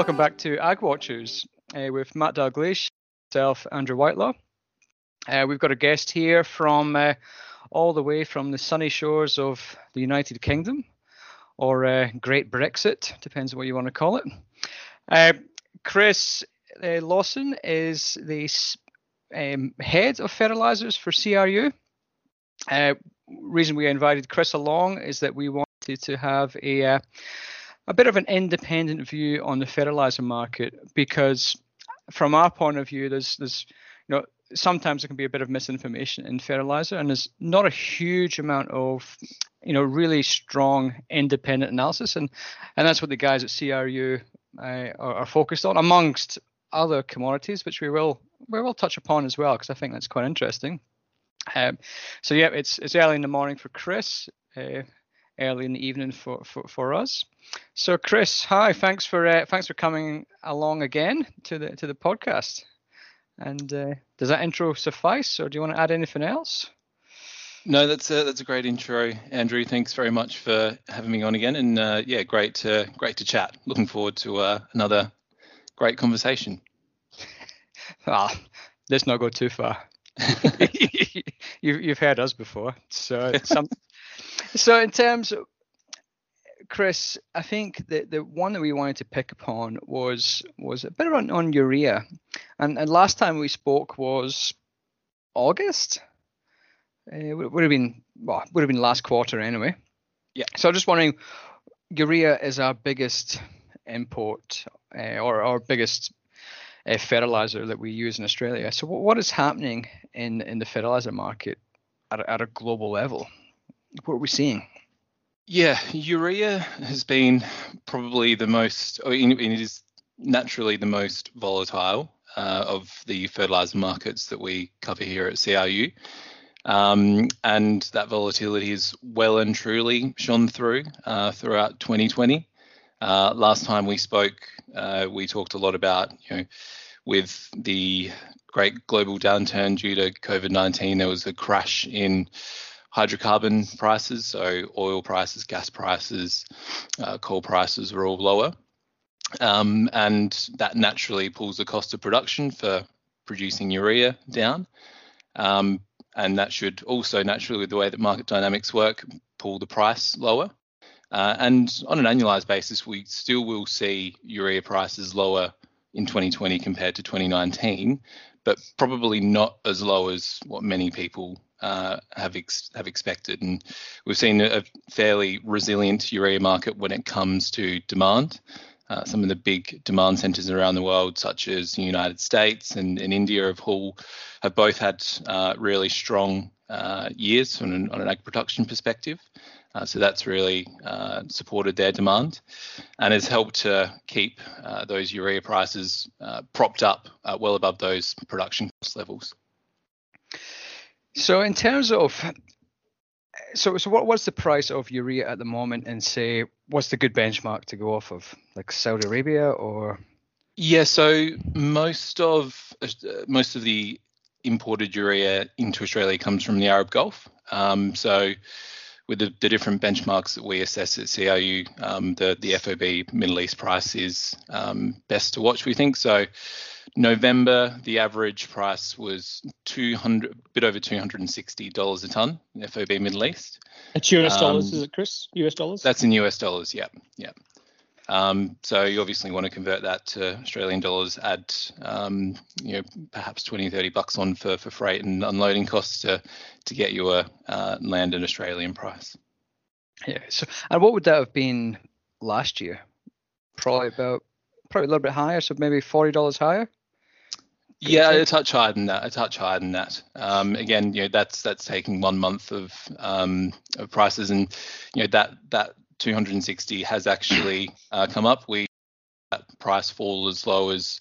welcome back to Ag Watchers uh, with Matt Dalgleish, myself, Andrew Whitelaw. Uh, we've got a guest here from uh, all the way from the sunny shores of the United Kingdom, or uh, Great Brexit, depends on what you want to call it. Uh, Chris uh, Lawson is the um, head of fertilizers for CRU. reason we invited Chris along is that we wanted to have a a bit of an independent view on the fertilizer market because from our point of view there's there's you know sometimes there can be a bit of misinformation in fertilizer and there's not a huge amount of you know really strong independent analysis. And and that's what the guys at CRU uh, are, are, focused on amongst other commodities which we will we will touch upon as well because I think that's quite interesting. Um, so yeah it's it's early in the morning for Chris. Uh, early in the evening for, for, for us. So, Chris, hi, thanks for uh, thanks for coming along again to the to the podcast. And uh, does that intro suffice, or do you want to add anything else? No, that's a that's a great intro, Andrew. Thanks very much for having me on again, and uh, yeah, great to great to chat. Looking forward to uh, another great conversation. well, let's not go too far. you've you've heard us before, so some so in terms of Chris, I think the the one that we wanted to pick upon was was a bit on, on urea, and, and last time we spoke was August. Uh, it would have been well, would have been last quarter anyway. Yeah. So I'm just wondering, urea is our biggest import uh, or our biggest uh, fertilizer that we use in Australia. So what is happening in in the fertilizer market at, at a global level? What are we seeing? Yeah, urea has been probably the most, I mean, it is naturally the most volatile uh, of the fertilizer markets that we cover here at CRU. Um, and that volatility is well and truly shone through uh, throughout 2020. Uh, last time we spoke, uh, we talked a lot about, you know, with the great global downturn due to COVID 19, there was a crash in hydrocarbon prices, so oil prices, gas prices, uh, coal prices are all lower. Um, and that naturally pulls the cost of production for producing urea down. Um, and that should also naturally, with the way that market dynamics work, pull the price lower. Uh, and on an annualized basis, we still will see urea prices lower in 2020 compared to 2019, but probably not as low as what many people uh, have ex- have expected, and we've seen a fairly resilient urea market when it comes to demand. Uh, some of the big demand centres around the world, such as the United States and, and India, have all have both had uh, really strong uh, years on an, on an ag production perspective. Uh, so that's really uh, supported their demand and has helped to keep those urea prices propped up well above those production cost levels. So in terms of so so what what's the price of urea at the moment and say what's the good benchmark to go off of? Like Saudi Arabia or? Yeah so most of uh, most of the imported urea into Australia comes from the Arab Gulf. Um, so with the, the, different benchmarks that we assess at CRU, um, the, the FOB Middle East price is um, best to watch, we think. So November, the average price was two hundred, a bit over $260 a ton in FOB Middle East. It's US um, dollars, is it, Chris? US dollars? That's in US dollars, yeah. Yeah. Um, so you obviously want to convert that to Australian dollars, add um, you know perhaps 20, 30 bucks on for, for freight and unloading costs to to get your a uh, land an Australian price. Yeah. So and what would that have been last year? Probably about probably a little bit higher, so maybe forty dollars higher. Yeah, a touch higher than that. A touch higher than that. Um, again, you know, that's that's taking one month of, um, of prices, and you know that that 260 has actually uh, come up. We that price fall as low as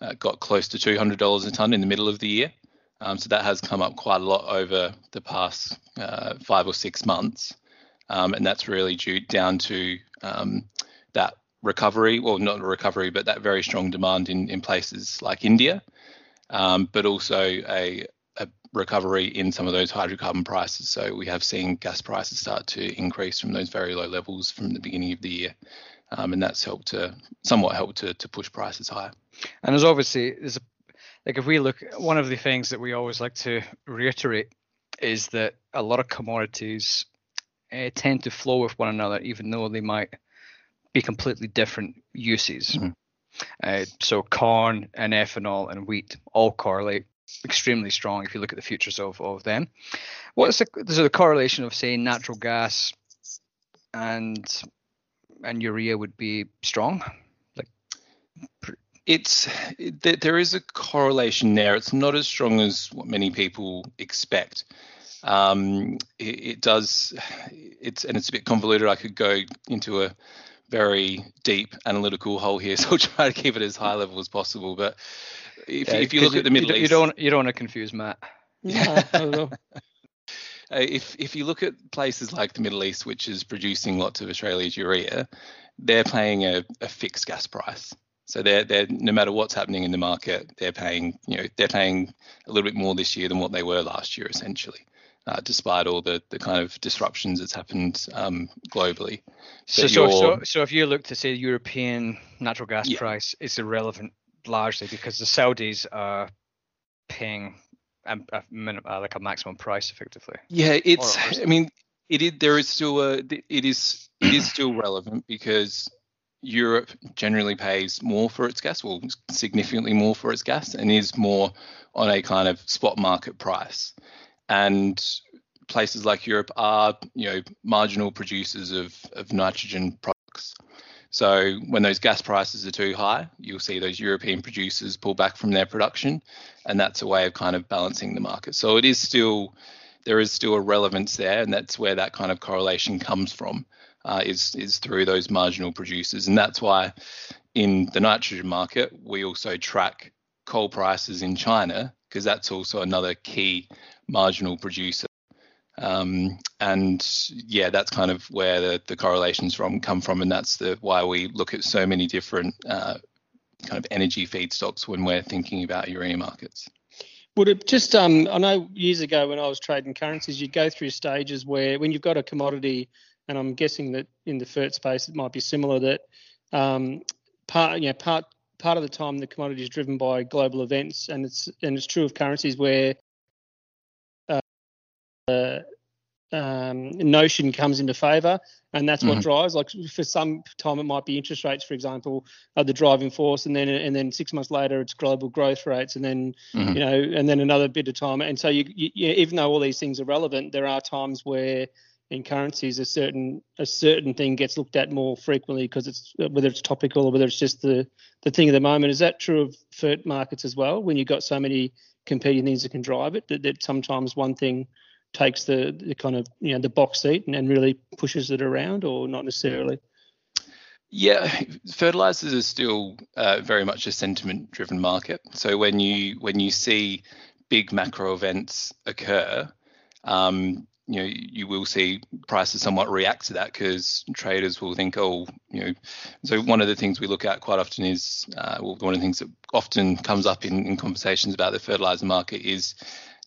uh, got close to $200 a ton in the middle of the year. Um, so that has come up quite a lot over the past uh, five or six months, um, and that's really due down to um, that recovery. Well, not a recovery, but that very strong demand in in places like India, um, but also a recovery in some of those hydrocarbon prices. So we have seen gas prices start to increase from those very low levels from the beginning of the year. um, and that's helped to somewhat helped to, to push prices higher. And there's obviously there's a like if we look one of the things that we always like to reiterate is that a lot of commodities uh, tend to flow with one another, even though they might be completely different uses. Mm-hmm. Uh, so corn and ethanol and wheat all correlate extremely strong if you look at the futures of, of them. What's the, correlation of say natural gas and and urea would be strong? Like it's it, there is a correlation there. It's not as strong as what many people expect. Um, it, it, does. It's and it's a bit convoluted. I could go into a very deep analytical hole here, so I'll try to keep it as high level as possible. But if, yeah, if you look you, at the Middle you East, you don't you don't want to confuse Matt. Yeah. uh, if if you look at places like the Middle East, which is producing lots of Australia's urea, they're paying a, a fixed gas price. So they're they're no matter what's happening in the market, they're paying you know they're paying a little bit more this year than what they were last year, essentially uh, despite all the, the kind of disruptions that's happened um, globally. So, so, so, so, if you look to say European natural gas yeah. price, it's irrelevant largely because the Saudis are paying a, a minimum, uh, like a maximum price effectively. Yeah, it's. I mean, it is. There is still a. It is. It is still relevant because Europe generally pays more for its gas, well, significantly more for its gas, and is more on a kind of spot market price and places like Europe are, you know, marginal producers of, of nitrogen products. So when those gas prices are too high, you'll see those European producers pull back from their production, and that's a way of kind of balancing the market. So it is still there is still a relevance there, and that's where that kind of correlation comes from, uh, is is through those marginal producers, and that's why in the nitrogen market we also track coal prices in China because that's also another key marginal producer. Um, and yeah, that's kind of where the, the correlations from come from, and that's the why we look at so many different uh, kind of energy feedstocks when we're thinking about urea markets. Would it just um, I know years ago when I was trading currencies, you'd go through stages where when you've got a commodity, and I'm guessing that in the FERT space it might be similar that um, part you know part part of the time the commodity is driven by global events, and it's and it's true of currencies where uh, um, notion comes into favour, and that's what mm-hmm. drives. Like for some time, it might be interest rates, for example, are the driving force, and then and then six months later, it's global growth rates, and then mm-hmm. you know, and then another bit of time. And so you, you, even though all these things are relevant, there are times where in currencies a certain a certain thing gets looked at more frequently because it's whether it's topical or whether it's just the the thing of the moment. Is that true of FERT markets as well? When you've got so many competing things that can drive it, that, that sometimes one thing takes the, the kind of you know the box seat and, and really pushes it around, or not necessarily. Yeah, fertilizers are still uh, very much a sentiment-driven market. So when you when you see big macro events occur, um, you know you will see prices somewhat react to that because traders will think oh you know so one of the things we look at quite often is uh, well, one of the things that often comes up in, in conversations about the fertilizer market is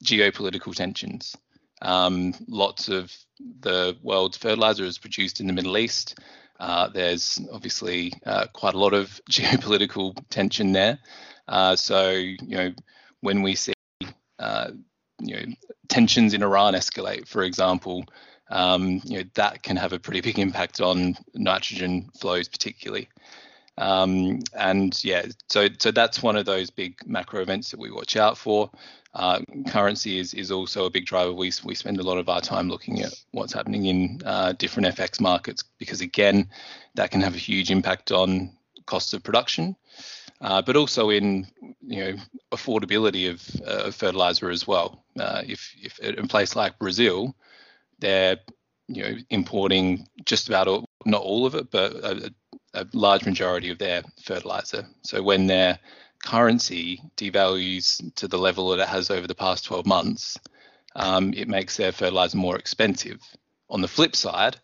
geopolitical tensions um, lots of the world's fertilizer is produced in the middle east uh, there's obviously uh, quite a lot of geopolitical tension there uh, so you know when we see uh, you know tensions in Iran escalate, for example, um, you know that can have a pretty big impact on nitrogen flows, particularly. Um, and yeah, so so that's one of those big macro events that we watch out for. Uh, currency is is also a big driver. We we spend a lot of our time looking at what's happening in uh, different FX markets because again, that can have a huge impact on costs of production uh, but also in you know affordability of, uh, of fertilizer as well. Uh, if if in a place like Brazil, they're you know importing just about all, not all of it, but a, a large majority of their fertilizer. So when their currency devalues to the level that it has over the past 12 months, um, it makes their fertilizer more expensive. On the flip side,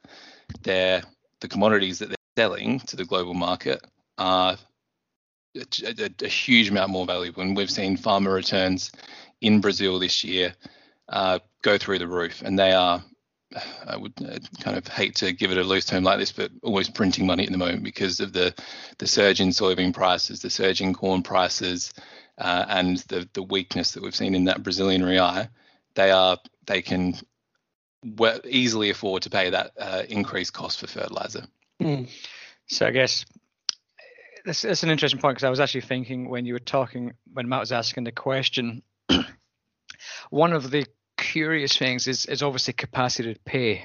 the commodities that they're selling to the global market are a, a, huge amount more valuable. And we've seen farmer returns in Brazil this year uh, go through the roof, and they are I would uh, kind of hate to give it a loose term like this, but almost printing money at the moment because of the the surge in soybean prices, the surge in corn prices, uh, and the the weakness that we've seen in that Brazilian real. They are they can easily afford to pay that uh, increased cost for fertilizer. Mm. So I guess this, is an interesting point because I was actually thinking when you were talking when Matt was asking the question. one of the curious things is is obviously capacity to pay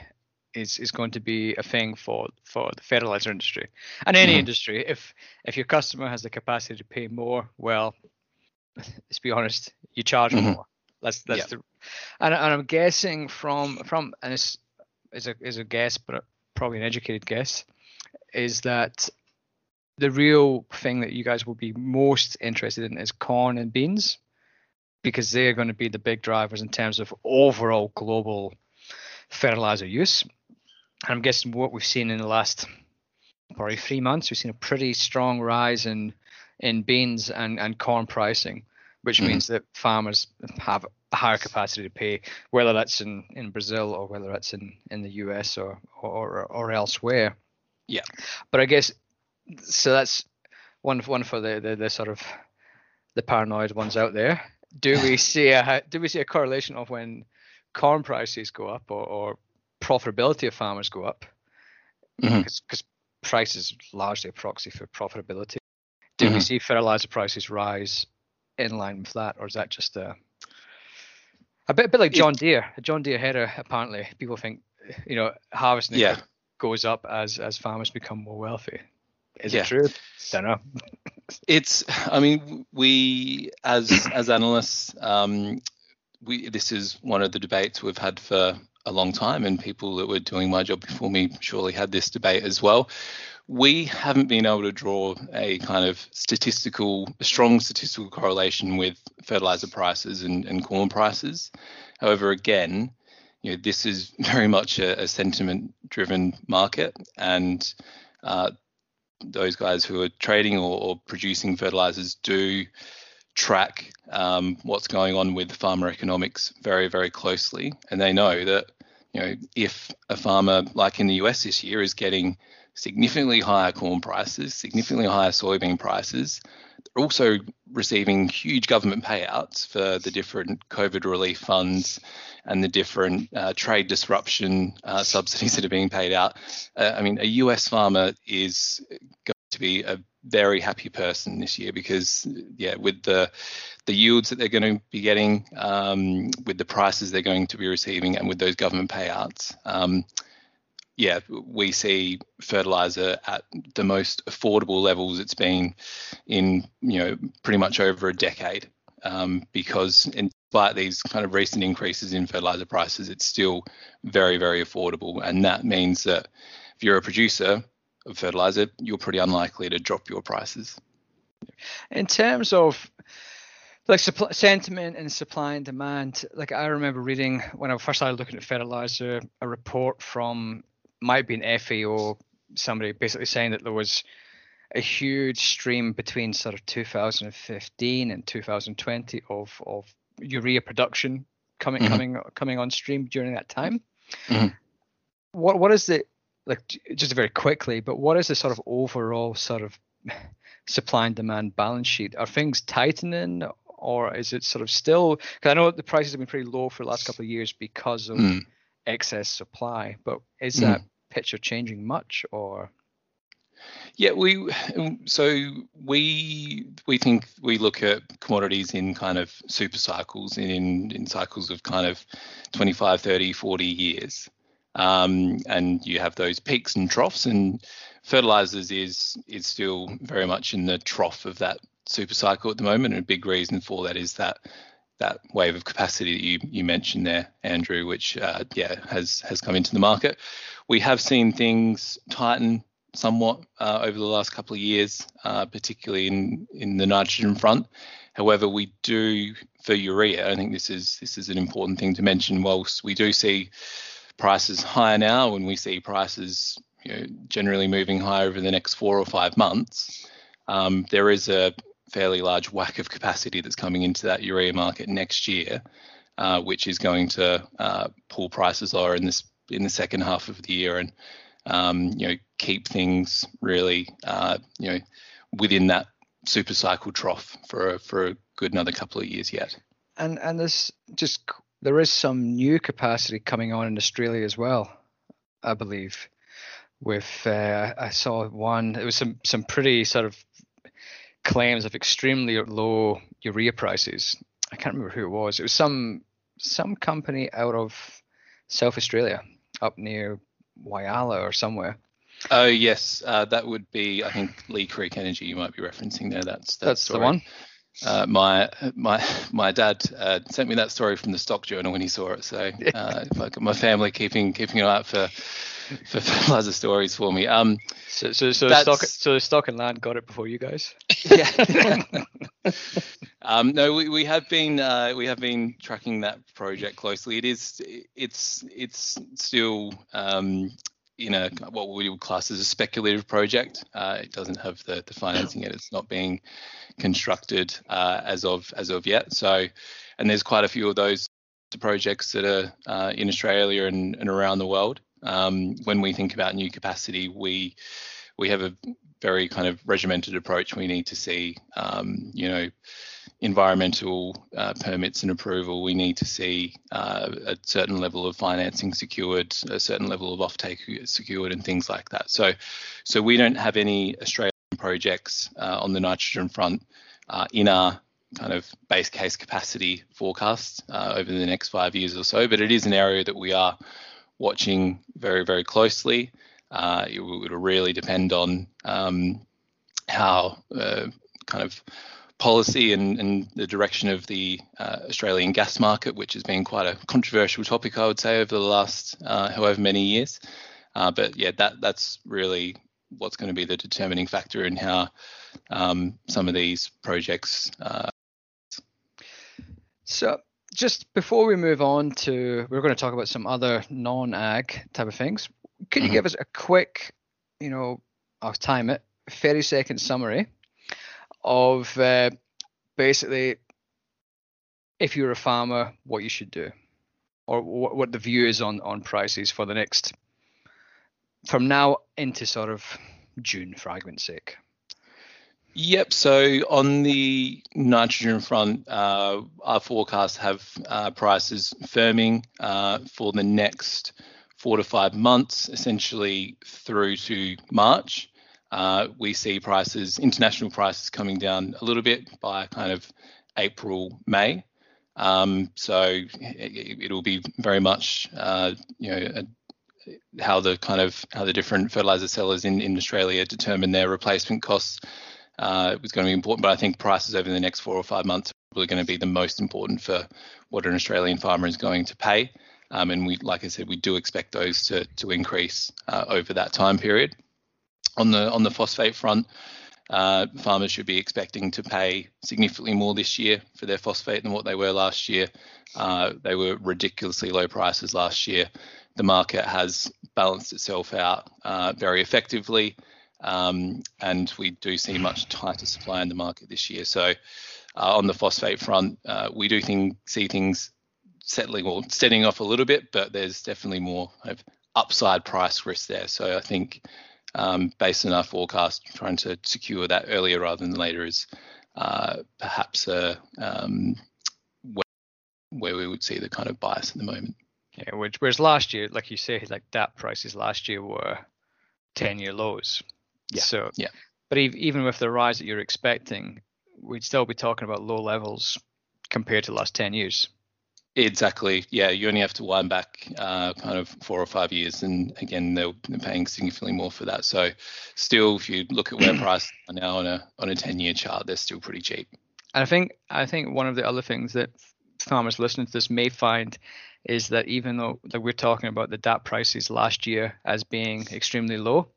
is is going to be a thing for for the fertilizer industry and any mm-hmm. industry. If if your customer has the capacity to pay more, well, let's be honest, you charge mm-hmm. more. That's that's yeah. the and, and I'm guessing from from and it's is a is a guess, but probably an educated guess, is that the real thing that you guys will be most interested in is corn and beans because they're going to be the big drivers in terms of overall global fertilizer use. And I'm guessing what we've seen in the last probably three months, we've seen a pretty strong rise in in beans and, and corn pricing, which mm-hmm. means that farmers have a higher capacity to pay, whether that's in, in Brazil or whether that's in, in the US or, or or elsewhere. Yeah. But I guess so that's one one for the, the, the sort of the paranoid ones out there do we see a do we see a correlation of when corn prices go up or, or profitability of farmers go up? Because mm-hmm. price is largely a proxy for profitability. Do mm-hmm. we see fertilizer prices rise in line with that, or is that just a a bit, a bit like John Deere? A John Deere header, apparently, people think you know harvesting yeah. goes up as as farmers become more wealthy. Is yeah. it true? Don't know. it's. I mean, we as as analysts, um, we this is one of the debates we've had for a long time, and people that were doing my job before me surely had this debate as well. We haven't been able to draw a kind of statistical, strong statistical correlation with fertilizer prices and, and corn prices. However, again, you know, this is very much a, a sentiment-driven market, and uh, those guys who are trading or, or producing fertilizers do track um, what's going on with farmer economics very, very closely. And they know that, you know, if a farmer like in the US this year is getting significantly higher corn prices, significantly higher soybean prices, they're also receiving huge government payouts for the different COVID relief funds and the different uh, trade disruption uh, subsidies that are being paid out. Uh, I mean, a US farmer is going to be a very happy person this year because, yeah, with the the yields that they're going to be getting, um, with the prices they're going to be receiving, and with those government payouts. Um, yeah, we see fertilizer at the most affordable levels it's been in, you know, pretty much over a decade. Um, because despite these kind of recent increases in fertilizer prices, it's still very, very affordable. And that means that if you're a producer of fertilizer, you're pretty unlikely to drop your prices. In terms of like supply, sentiment and supply and demand, like I remember reading when I first started looking at fertilizer, a report from might be an FAO, somebody basically saying that there was a huge stream between sort of 2015 and 2020 of of urea production coming mm-hmm. coming coming on stream during that time. Mm-hmm. What what is the like just very quickly, but what is the sort of overall sort of supply and demand balance sheet? Are things tightening or is it sort of still because I know the prices have been pretty low for the last couple of years because of mm. excess supply, but is mm. that picture changing much or yeah, we so we we think we look at commodities in kind of super cycles in in cycles of kind of 25, 30, 40 years. Um, and you have those peaks and troughs and fertilizers is is still very much in the trough of that super cycle at the moment and a big reason for that is that that wave of capacity that you you mentioned there Andrew which uh, yeah has has come into the market we have seen things tighten somewhat uh, over the last couple of years, uh, particularly in, in the nitrogen front. However, we do for urea. I think this is this is an important thing to mention. Whilst we do see prices higher now, and we see prices you know, generally moving higher over the next four or five months, um, there is a fairly large whack of capacity that's coming into that urea market next year, uh, which is going to uh, pull prices lower. And this in the second half of the year and um, you know keep things really uh, you know within that super cycle trough for a, for a good another couple of years yet. And and there's just there is some new capacity coming on in Australia as well, I believe. With uh, I saw one, it was some some pretty sort of claims of extremely low urea prices. I can't remember who it was. It was some some company out of South Australia, up near Whyalla or somewhere. Oh yes, uh, that would be I think Leigh Creek Energy you might be referencing there. That's that that's story. the one. Uh, my my my dad uh, sent me that story from the stock journal when he saw it. So uh, my family keeping keeping an eye out for for fertilizer stories for me. Um, so so so stock so stock and land got it before you guys. Yeah. um, no, we, we have been uh, we have been tracking that project closely. It is it's it's still um, in a what we would class as a speculative project. Uh, it doesn't have the, the financing yet. It's not being constructed uh, as of as of yet. So, and there's quite a few of those projects that are uh, in Australia and, and around the world. Um, when we think about new capacity, we we have a very kind of regimented approach. We need to see, um, you know, environmental uh, permits and approval. We need to see uh, a certain level of financing secured, a certain level of offtake secured, and things like that. So, so we don't have any Australian projects uh, on the nitrogen front uh, in our kind of base case capacity forecast uh, over the next five years or so. But it is an area that we are watching very, very closely. Uh, it will really depend on um, how uh, kind of policy and, and, the direction of the uh, Australian gas market, which has been quite a controversial topic, I would say, over the last uh, however many years. Uh, but yeah, that that's really what's going to be the determining factor in how um, some of these projects. Uh, so just before we move on to, we're going to talk about some other non-ag type of things. Could you mm-hmm. give us a quick, you know, I'll time it, 30 second summary of uh, basically if you're a farmer, what you should do, or what, what the view is on on prices for the next from now into sort of June, for argument's sake. Yep. So on the nitrogen front, uh, our forecasts have uh, prices firming uh, for the next four to five months, essentially through to March. Uh, we see prices, international prices, coming down a little bit by kind of April, May. Um, so it, will be very much, uh, you know, a, how the kind of how the different fertilizer sellers in, in Australia determine their replacement costs uh, it was going to be important. But I think prices over the next four or five months are really going to be the most important for what an Australian farmer is going to pay. Um, and we, like I said, we do expect those to to increase uh, over that time period. On the on the phosphate front, uh, farmers should be expecting to pay significantly more this year for their phosphate than what they were last year. Uh, they were ridiculously low prices last year. The market has balanced itself out uh, very effectively. Um, and we do see much tighter supply in the market this year. So uh, on the phosphate front, uh, we do think, see things settling or off a little bit, but there's definitely more upside price risk there. So I think um, based on our forecast, trying to secure that earlier rather than later is uh, perhaps a, um, where, we would see the kind of bias at the moment. Yeah, which whereas last year, like you say, like DAP prices last year were 10 year lows. Yeah. So yeah. But even with the rise that you're expecting, we'd still be talking about low levels compared to the last 10 years. Exactly. Yeah, you only have to wind back uh, kind of four or five years, and again, they're, they're, paying significantly more for that. So, still, if you look at where prices are now on a on a ten year chart, they're still pretty cheap. And I think I think one of the other things that farmers listening to this may find is that even though like we're talking about the DAP prices last year as being extremely low,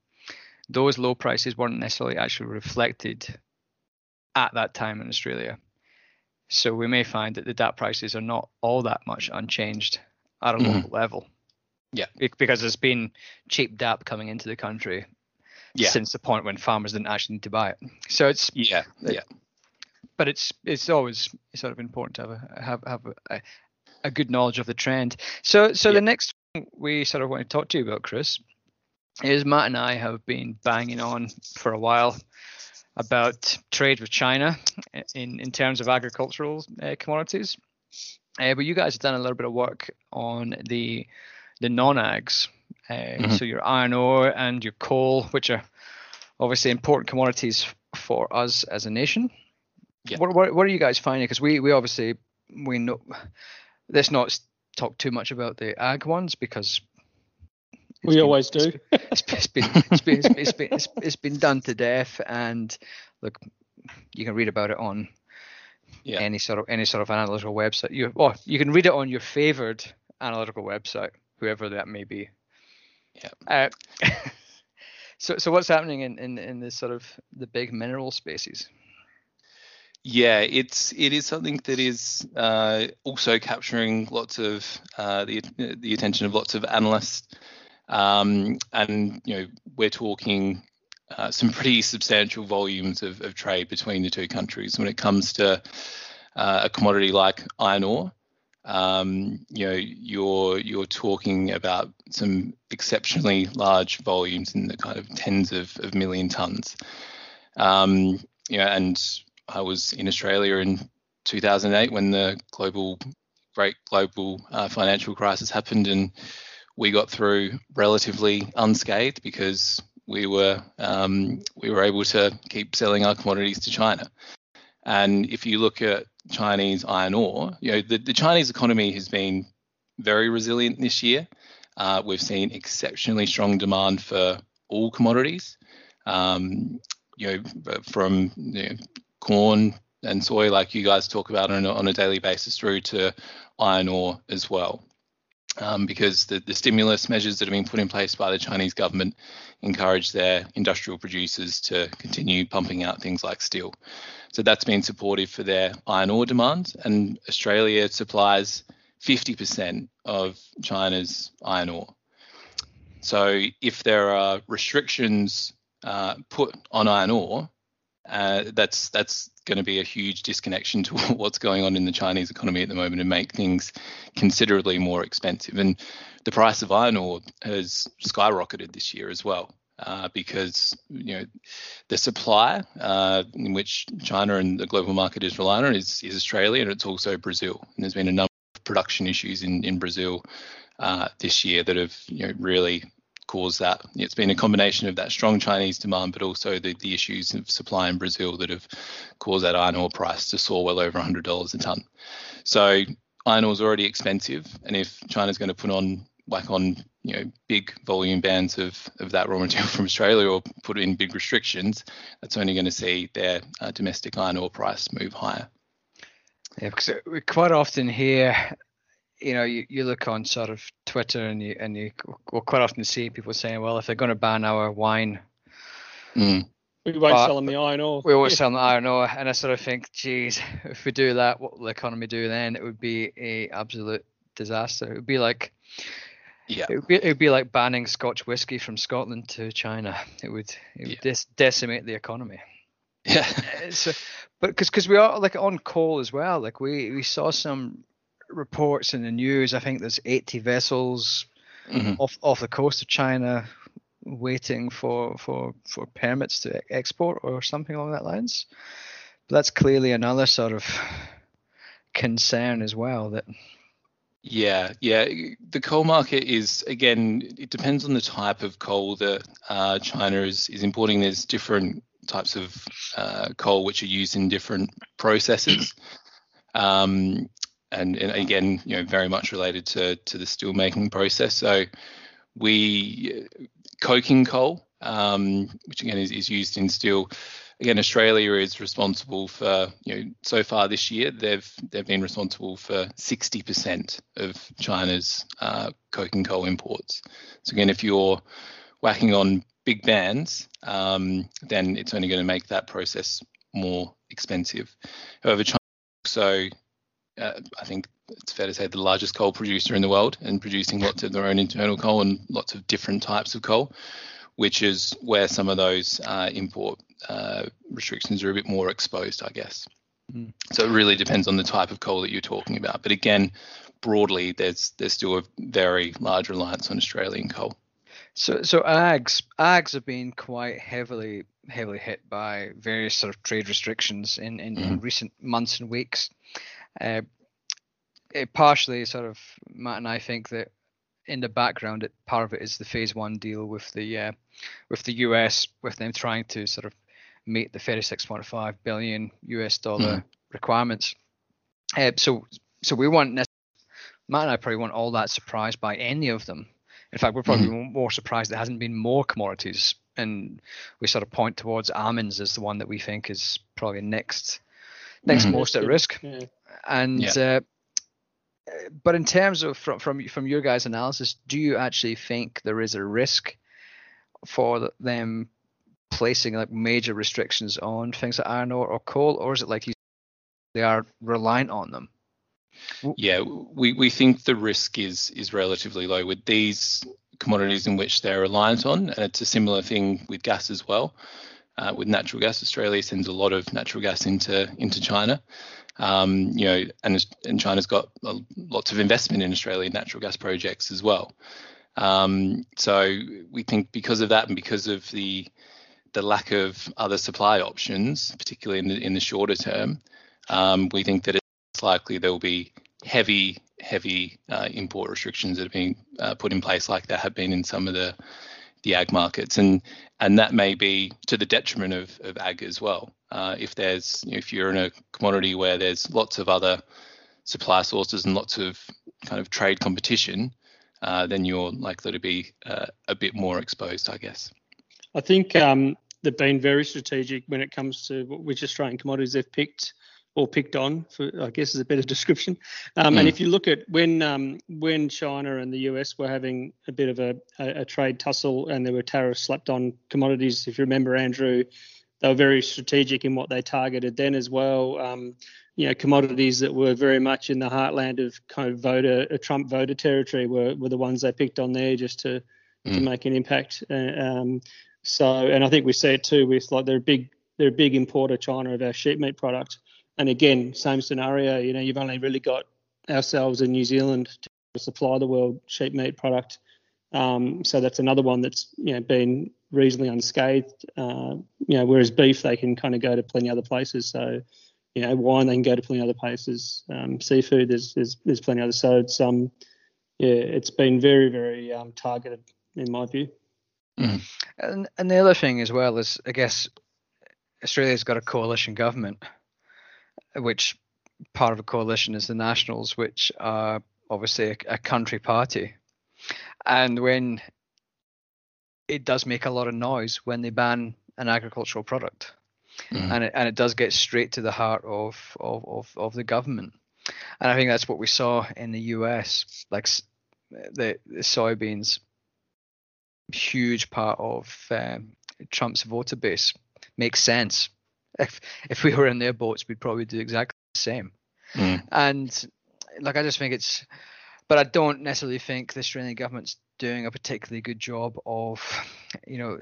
those low prices weren't necessarily actually reflected at that time in Australia. So we may find that the DAP prices are not all that much unchanged at a mm-hmm. local level. Yeah. Because there's been cheap DAP coming into the country yeah. since the point when farmers didn't actually need to buy it. So it's yeah, yeah. But it's it's always sort of important to have a have have a, a good knowledge of the trend. So so yeah. the next we sort of want to talk to you about, Chris, is Matt and I have been banging on for a while about trade with China in, in terms of agricultural uh, commodities. Uh, but you guys have done a little bit of work on the the non-ags, uh, mm-hmm. so your iron ore and your coal, which are obviously important commodities for us as a nation. Yeah. What, what, what are you guys finding? Because we we obviously we know let's not talk too much about the ag ones because we been, always do. It's, it's, been, it's, been, it's, been, it's, been, it's, it's been done to death, and look, you can read about it on yeah. any sort of any sort of analytical website. You oh, you can read it on your favored analytical website, whoever that may be. Yeah. Uh, so so what's happening in, in in this sort of the big mineral spaces? Yeah, it's it is something that is uh, also capturing lots of uh, the the attention of lots of analysts, um, and you know we're talking uh, some pretty substantial volumes of, of, trade between the two countries when it comes to uh, a commodity like iron ore. Um, you know, you're you're talking about some exceptionally large volumes in the kind of tens of, of million tons. Um, you know, and I was in Australia in 2008 when the global great global uh, financial crisis happened, and we got through relatively unscathed because we were um, we were able to keep selling our commodities to China. And if you look at Chinese iron ore, you know the, the Chinese economy has been very resilient this year. Uh, we've seen exceptionally strong demand for all commodities. Um, you know, from you know, corn and soy, like you guys talk about on a, on a daily basis, through to iron ore as well. Um, because the, the stimulus measures that have been put in place by the Chinese government encourage their industrial producers to continue pumping out things like steel. So that's been supportive for their iron ore demand. And Australia supplies 50% of China's iron ore. So if there are restrictions uh, put on iron ore, uh, that's that's going to be a huge disconnection to what's going on in the Chinese economy at the moment and make things considerably more expensive. And the price of iron ore has skyrocketed this year as well. Uh, because you know the supply uh, in which China and the global market is relying on is, is Australia and it's also Brazil. And there's been a number of production issues in in Brazil uh, this year that have you know really caused that. It's been a combination of that strong Chinese demand, but also the, the issues of supply in Brazil that have caused that iron ore price to soar well over $100 a ton. So iron ore is already expensive, and if China's going to put on like on you know big volume bans of of that raw material from Australia or put in big restrictions, that's only going to see their uh, domestic iron ore price move higher. Yeah, because we quite often hear you know, you, you look on sort of Twitter and you and you will quite often see people saying, well, if they're going to ban our wine, mm. we won't sell them the iron ore. We won't sell them the iron ore, and I sort of think, geez, if we do that, what will the economy do then? It would be a absolute disaster. It would be like, yeah, it would be, it would be like banning Scotch whiskey from Scotland to China. It would it would yeah. decimate the economy. Yeah. so, but because because we are like on coal as well. Like we we saw some reports in the news. I think there's 80 vessels mm-hmm. off off the coast of China waiting for for for permits to export or something along that lines. But that's clearly another sort of concern as well that yeah, yeah. The coal market is again. It depends on the type of coal that uh, China is is importing. There's different types of uh, coal which are used in different processes. Um, and, and again, you know, very much related to to the steel making process. So we coking coal, um, which again is, is used in steel. Again, Australia is responsible for, you know, so far this year they've they've been responsible for 60% of China's uh, coking coal imports. So again, if you're whacking on big bans, um, then it's only going to make that process more expensive. However, China also uh, I think it's fair to say the largest coal producer in the world and producing lots of their own internal coal and lots of different types of coal, which is where some of those uh, import uh, restrictions are a bit more exposed, I guess. Mm. So it really depends on the type of coal that you're talking about. But again, broadly, there's there's still a very large reliance on Australian coal. So, so ags ags have been quite heavily heavily hit by various sort of trade restrictions in in, mm-hmm. in recent months and weeks. Uh, it partially, sort of, Matt and I think that in the background, it, part of it is the phase one deal with the uh, with the US, with them trying to sort of meet the 36.5 billion US dollar mm. requirements. Uh, so, so we want Matt and I probably weren't all that surprised by any of them. In fact, we're probably mm. more surprised there hasn't been more commodities, and we sort of point towards almonds as the one that we think is probably next next mm-hmm. most at risk. Yeah. And yeah. Uh, but in terms of from from from your guys' analysis, do you actually think there is a risk for them placing like major restrictions on things like iron ore or coal, or is it like you, they are reliant on them? Yeah, we, we think the risk is is relatively low with these commodities in which they're reliant on, and it's a similar thing with gas as well. Uh, with natural gas, Australia sends a lot of natural gas into into China, um, you know, and, and China's got lots of investment in Australian natural gas projects as well. Um, so we think because of that and because of the the lack of other supply options, particularly in the in the shorter term, um, we think that it's likely there will be heavy heavy uh, import restrictions that are being uh, put in place, like there have been in some of the the ag markets, and and that may be to the detriment of, of ag as well. Uh, if there's you know, if you're in a commodity where there's lots of other supply sources and lots of kind of trade competition, uh, then you're likely to be uh, a bit more exposed, I guess. I think um, they've been very strategic when it comes to which Australian commodities they've picked or picked on, for I guess is a better description. Um, mm. And if you look at when um, when China and the US were having a bit of a, a, a, trade tussle and there were tariffs slapped on commodities, if you remember, Andrew, they were very strategic in what they targeted then as well. Um, you know, commodities that were very much in the heartland of kind of voter, a Trump voter territory were, were the ones they picked on there just to, mm. to make an impact. Uh, um, so, and I think we see it too with like they're a big they're a big importer China of our sheep meat product. And again, same scenario. You know, you've only really got ourselves in New Zealand to supply the world sheep meat product. Um, so that's another one that's you know been reasonably unscathed. Uh, you know, whereas beef they can kind of go to plenty other places. So you know, wine they can go to plenty other places. Um, seafood there's, there's there's plenty other. So it's um yeah, it's been very very um, targeted in my view. Mm. And and the other thing as well is I guess Australia's got a coalition government, which part of a coalition is the Nationals, which are obviously a, a country party. And when it does make a lot of noise when they ban an agricultural product, mm-hmm. and it and it does get straight to the heart of, of of of the government. And I think that's what we saw in the U.S. Like the, the soybeans, huge part of um, Trump's voter base makes sense. If if we were in their boats, we'd probably do exactly the same. Mm. And like I just think it's but I don't necessarily think the Australian government's doing a particularly good job of, you know,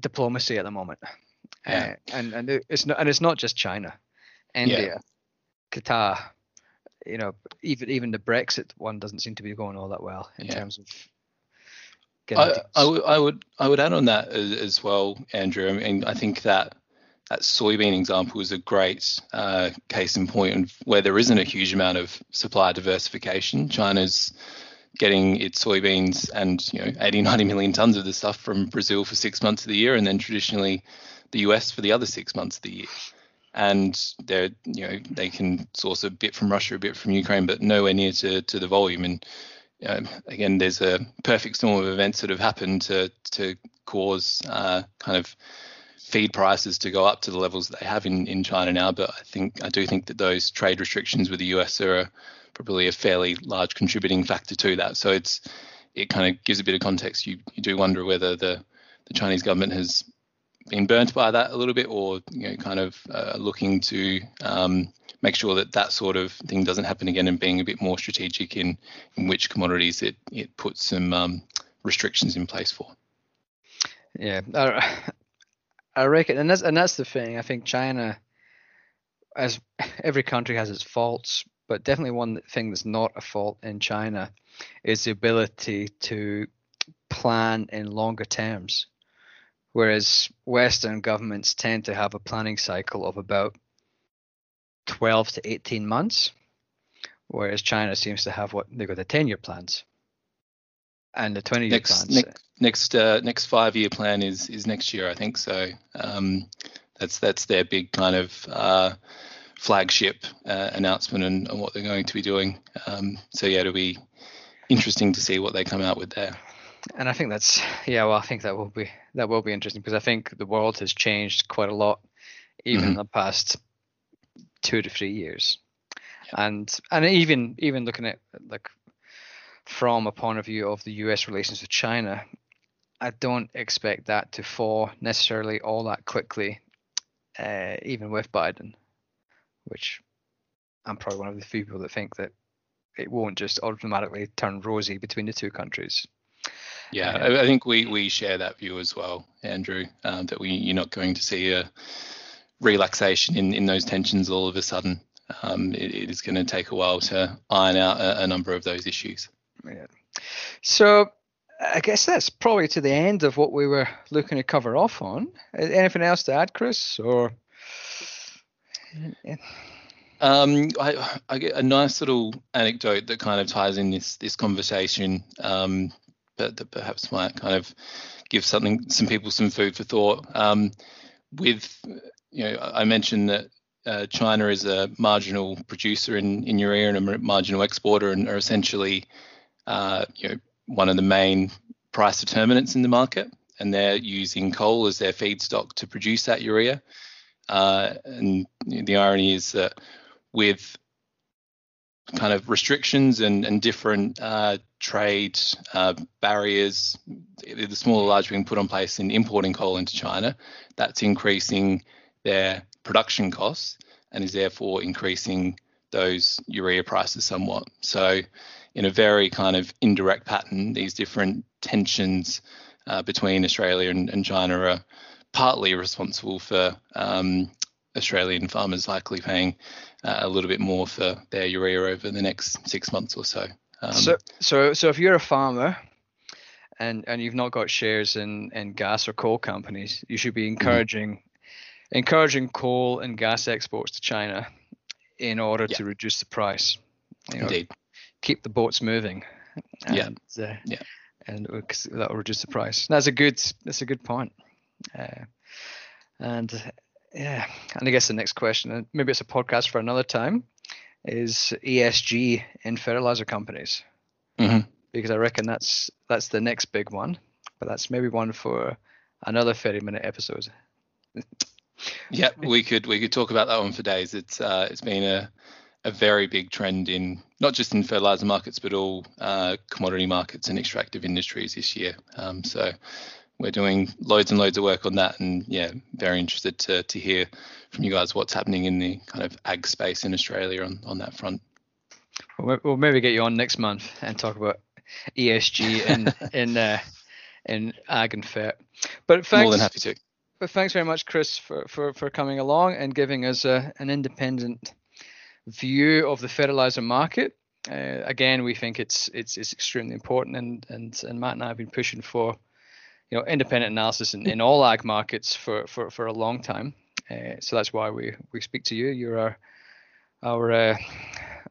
diplomacy at the moment. Yeah. Uh, and and it's not and it's not just China, India, yeah. Qatar. You know, even even the Brexit one doesn't seem to be going all that well in yeah. terms of. I, I, w- I would I would add on that as, as, well, Andrew. I mean, I think that that soybean example is a great uh, case in point where there isn't a huge amount of supply diversification. China's getting its soybeans and you know 80 90 million tons of the stuff from Brazil for six months of the year and then traditionally the US for the other six months of the year and they're you know they can source a bit from Russia a bit from Ukraine but nowhere near to, to the volume and um, again there's a perfect storm of events that have happened to to cause uh, kind of feed prices to go up to the levels that they have in, in China now. But I think I do think that those trade restrictions with the US are probably a fairly large contributing factor to that. So it's it kind of gives a bit of context. You you do wonder whether the the Chinese government has been burnt by that a little bit, or you know, kind of uh, looking to um, make sure that that sort of thing doesn't happen again, and being a bit more strategic in in which commodities it it puts some um, restrictions in place for. Yeah, I reckon, and that's and that's the thing. I think China, as every country has its faults, but definitely one thing that's not a fault in China is the ability to plan in longer terms. Whereas Western governments tend to have a planning cycle of about 12 to 18 months, whereas China seems to have what they've got the 10 year plans and the 20 year next, plans. Next next uh, next five year plan is is next year, I think. So um, that's that's their big kind of uh, flagship uh, announcement and, and, what they're going to be doing. Um, so yeah, it'll be interesting to see what they come out with there. And I think that's yeah, well, I think that will be that will be interesting because I think the world has changed quite a lot, even mm-hmm. in the past two to three years, yeah. and and even even looking at like from a point of view of the U.S. relations with China, I don't expect that to fall necessarily all that quickly, uh, even with Biden, which I'm probably one of the few people that think that it won't just automatically turn rosy between the two countries. Yeah, uh, I think we, we share that view as well, Andrew, um, that we you're not going to see a relaxation in, in those tensions all of a sudden. Um, it, it is going to take a while to iron out a, a number of those issues. Yeah. So I guess that's probably to the end of what we were looking to cover off on. Anything else to add, Chris? Or um, I, I, get a nice little anecdote that kind of ties in this this conversation, um, but that perhaps might kind of give something some people some food for thought. Um, with you know, I mentioned that uh, China is a marginal producer in, in urea and a marginal exporter, and are essentially uh, you know one of the main price determinants in the market, and they're using coal as their feedstock to produce that urea. Uh, and the irony is that with kind of restrictions and, and different uh, trade uh, barriers, the small or large being put on place in importing coal into China, that's increasing their production costs and is therefore increasing those urea prices somewhat. So in a very kind of indirect pattern, these different tensions uh, between Australia and, and, China are partly responsible for um, Australian farmers likely paying uh, a little bit more for their urea over the next six months or so. Um, so, so, so if you're a farmer and and you've not got shares in in gas or coal companies, you should be mm-hmm. encouraging mm-hmm. encouraging coal and gas exports to China in order yeah. to reduce the price. You know, Indeed keep the boats moving. And, yeah. Uh, yeah. And that will reduce the price. That's a good. That's a good point. Uh, and yeah, and I guess the next question, and maybe it's a podcast for another time, is ESG in fertilizer companies. Mm-hmm. Because I reckon that's that's the next big one, but that's maybe one for another 30 minute episode. yeah, we could we could talk about that one for days. It's uh, it's been a a very big trend in not just in fertilizer markets, but all uh, commodity markets and extractive industries this year. Um, so we're doing loads and loads of work on that, and yeah, very interested to to hear from you guys what's happening in the kind of ag space in Australia on on that front. We'll maybe get you on next month and talk about ESG in in uh, in ag and fet. But thanks, more than happy to. But thanks very much, Chris, for for, for coming along and giving us a, an independent view of the fertilizer market. Uh, again, we think it's it's it's extremely important, and and and Matt and I have been pushing for you know independent analysis in, in all ag markets for for for a long time. Uh, so that's why we we speak to you. You're our our uh,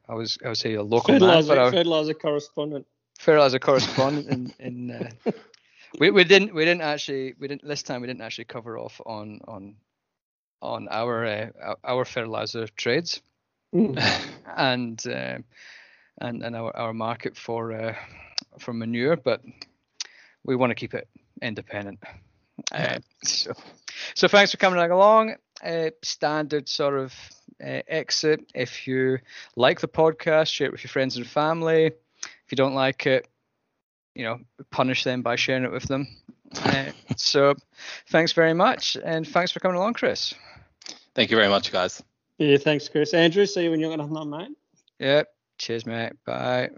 I was I would say a local fertilizer, man, fertilizer correspondent. Fertilizer correspondent in in. Uh, we, we didn't we didn't actually we didn't this time we didn't actually cover off on on on our uh, our fertilizer trades mm. and uh, and and our, our market for uh, for manure, but we want to keep it independent. Uh, so, so thanks for coming along. Uh, standard sort of uh, exit. If you like the podcast, share it with your friends and family. If you don't like it, you know, punish them by sharing it with them. Uh, so, thanks very much, and thanks for coming along, Chris. Thank you very much, guys. Yeah, thanks, Chris. Andrew, see you when you're going to mate. Yep. Cheers, mate. Bye.